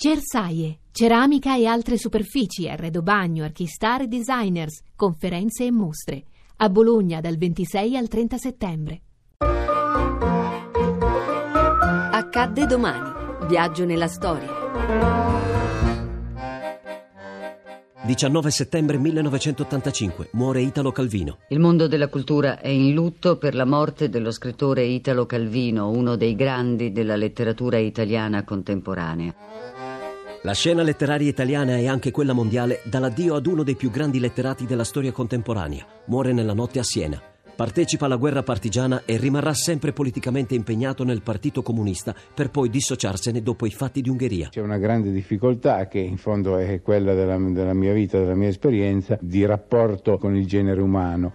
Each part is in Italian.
Cersaie, ceramica e altre superfici, arredo bagno, archistar e designers, conferenze e mostre. A Bologna dal 26 al 30 settembre. Accadde domani. Viaggio nella storia. 19 settembre 1985 muore Italo Calvino. Il mondo della cultura è in lutto per la morte dello scrittore Italo Calvino, uno dei grandi della letteratura italiana contemporanea. La scena letteraria italiana e anche quella mondiale dà l'addio ad uno dei più grandi letterati della storia contemporanea. Muore nella notte a Siena. Partecipa alla guerra partigiana e rimarrà sempre politicamente impegnato nel Partito Comunista per poi dissociarsene dopo i fatti di Ungheria. C'è una grande difficoltà che in fondo è quella della, della mia vita, della mia esperienza, di rapporto con il genere umano.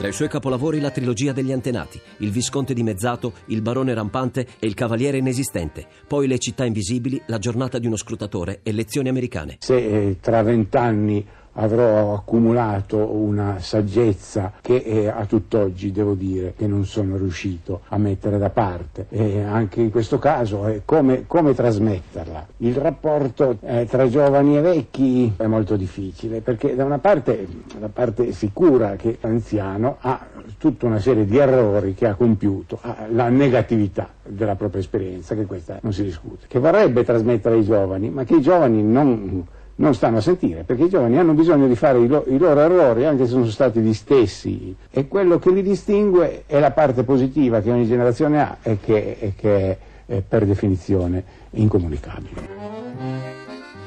Tra i suoi capolavori la trilogia degli antenati, Il Visconte dimezzato, Il Barone rampante e Il Cavaliere inesistente, poi Le città invisibili, La giornata di uno scrutatore e Lezioni americane. Se eh, tra vent'anni avrò accumulato una saggezza che eh, a tutt'oggi devo dire che non sono riuscito a mettere da parte. E anche in questo caso eh, come, come, trasmetterla? Il rapporto eh, tra giovani e vecchi è molto difficile perché da una parte la parte sicura che l'anziano ha tutta una serie di errori che ha compiuto ha la negatività della propria esperienza che questa non si discute che vorrebbe trasmettere ai giovani ma che i giovani non non stanno a sentire, perché i giovani hanno bisogno di fare i, lo, i, loro errori, anche se sono stati gli stessi, e quello che li distingue è la parte positiva che ogni generazione ha e che, e che è per definizione incomunicabile.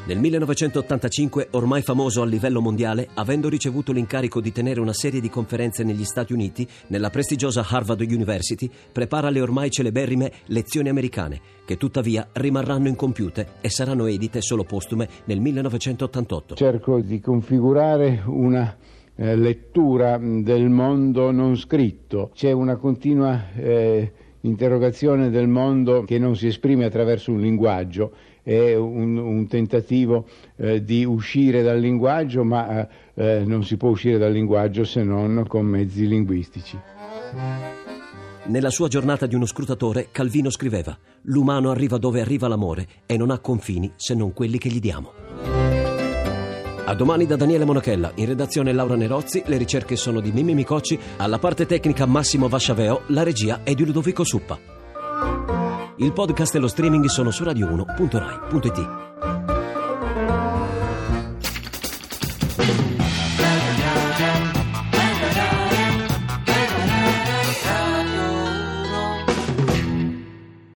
Nel 1985, ormai famoso a livello mondiale, avendo ricevuto l'incarico di tenere una serie di conferenze negli Stati Uniti, nella prestigiosa Harvard University, prepara le ormai celeberrime Lezioni americane, che tuttavia rimarranno incompiute e saranno edite solo postume nel 1988. Cerco di configurare una eh, lettura del mondo non scritto. C'è una continua eh, interrogazione del mondo che non si esprime attraverso un linguaggio è un, un tentativo eh, di uscire dal linguaggio, ma eh, non si può uscire dal linguaggio se non con mezzi linguistici. Nella sua giornata di uno scrutatore, Calvino scriveva: L'umano arriva dove arriva l'amore e non ha confini se non quelli che gli diamo. A domani da Daniele Monachella, in redazione Laura Nerozzi, le ricerche sono di Mimmi Micocci, alla parte tecnica Massimo Vasciaveo, la regia è di Ludovico Suppa. Il podcast e lo streaming sono su radio1.rai.it.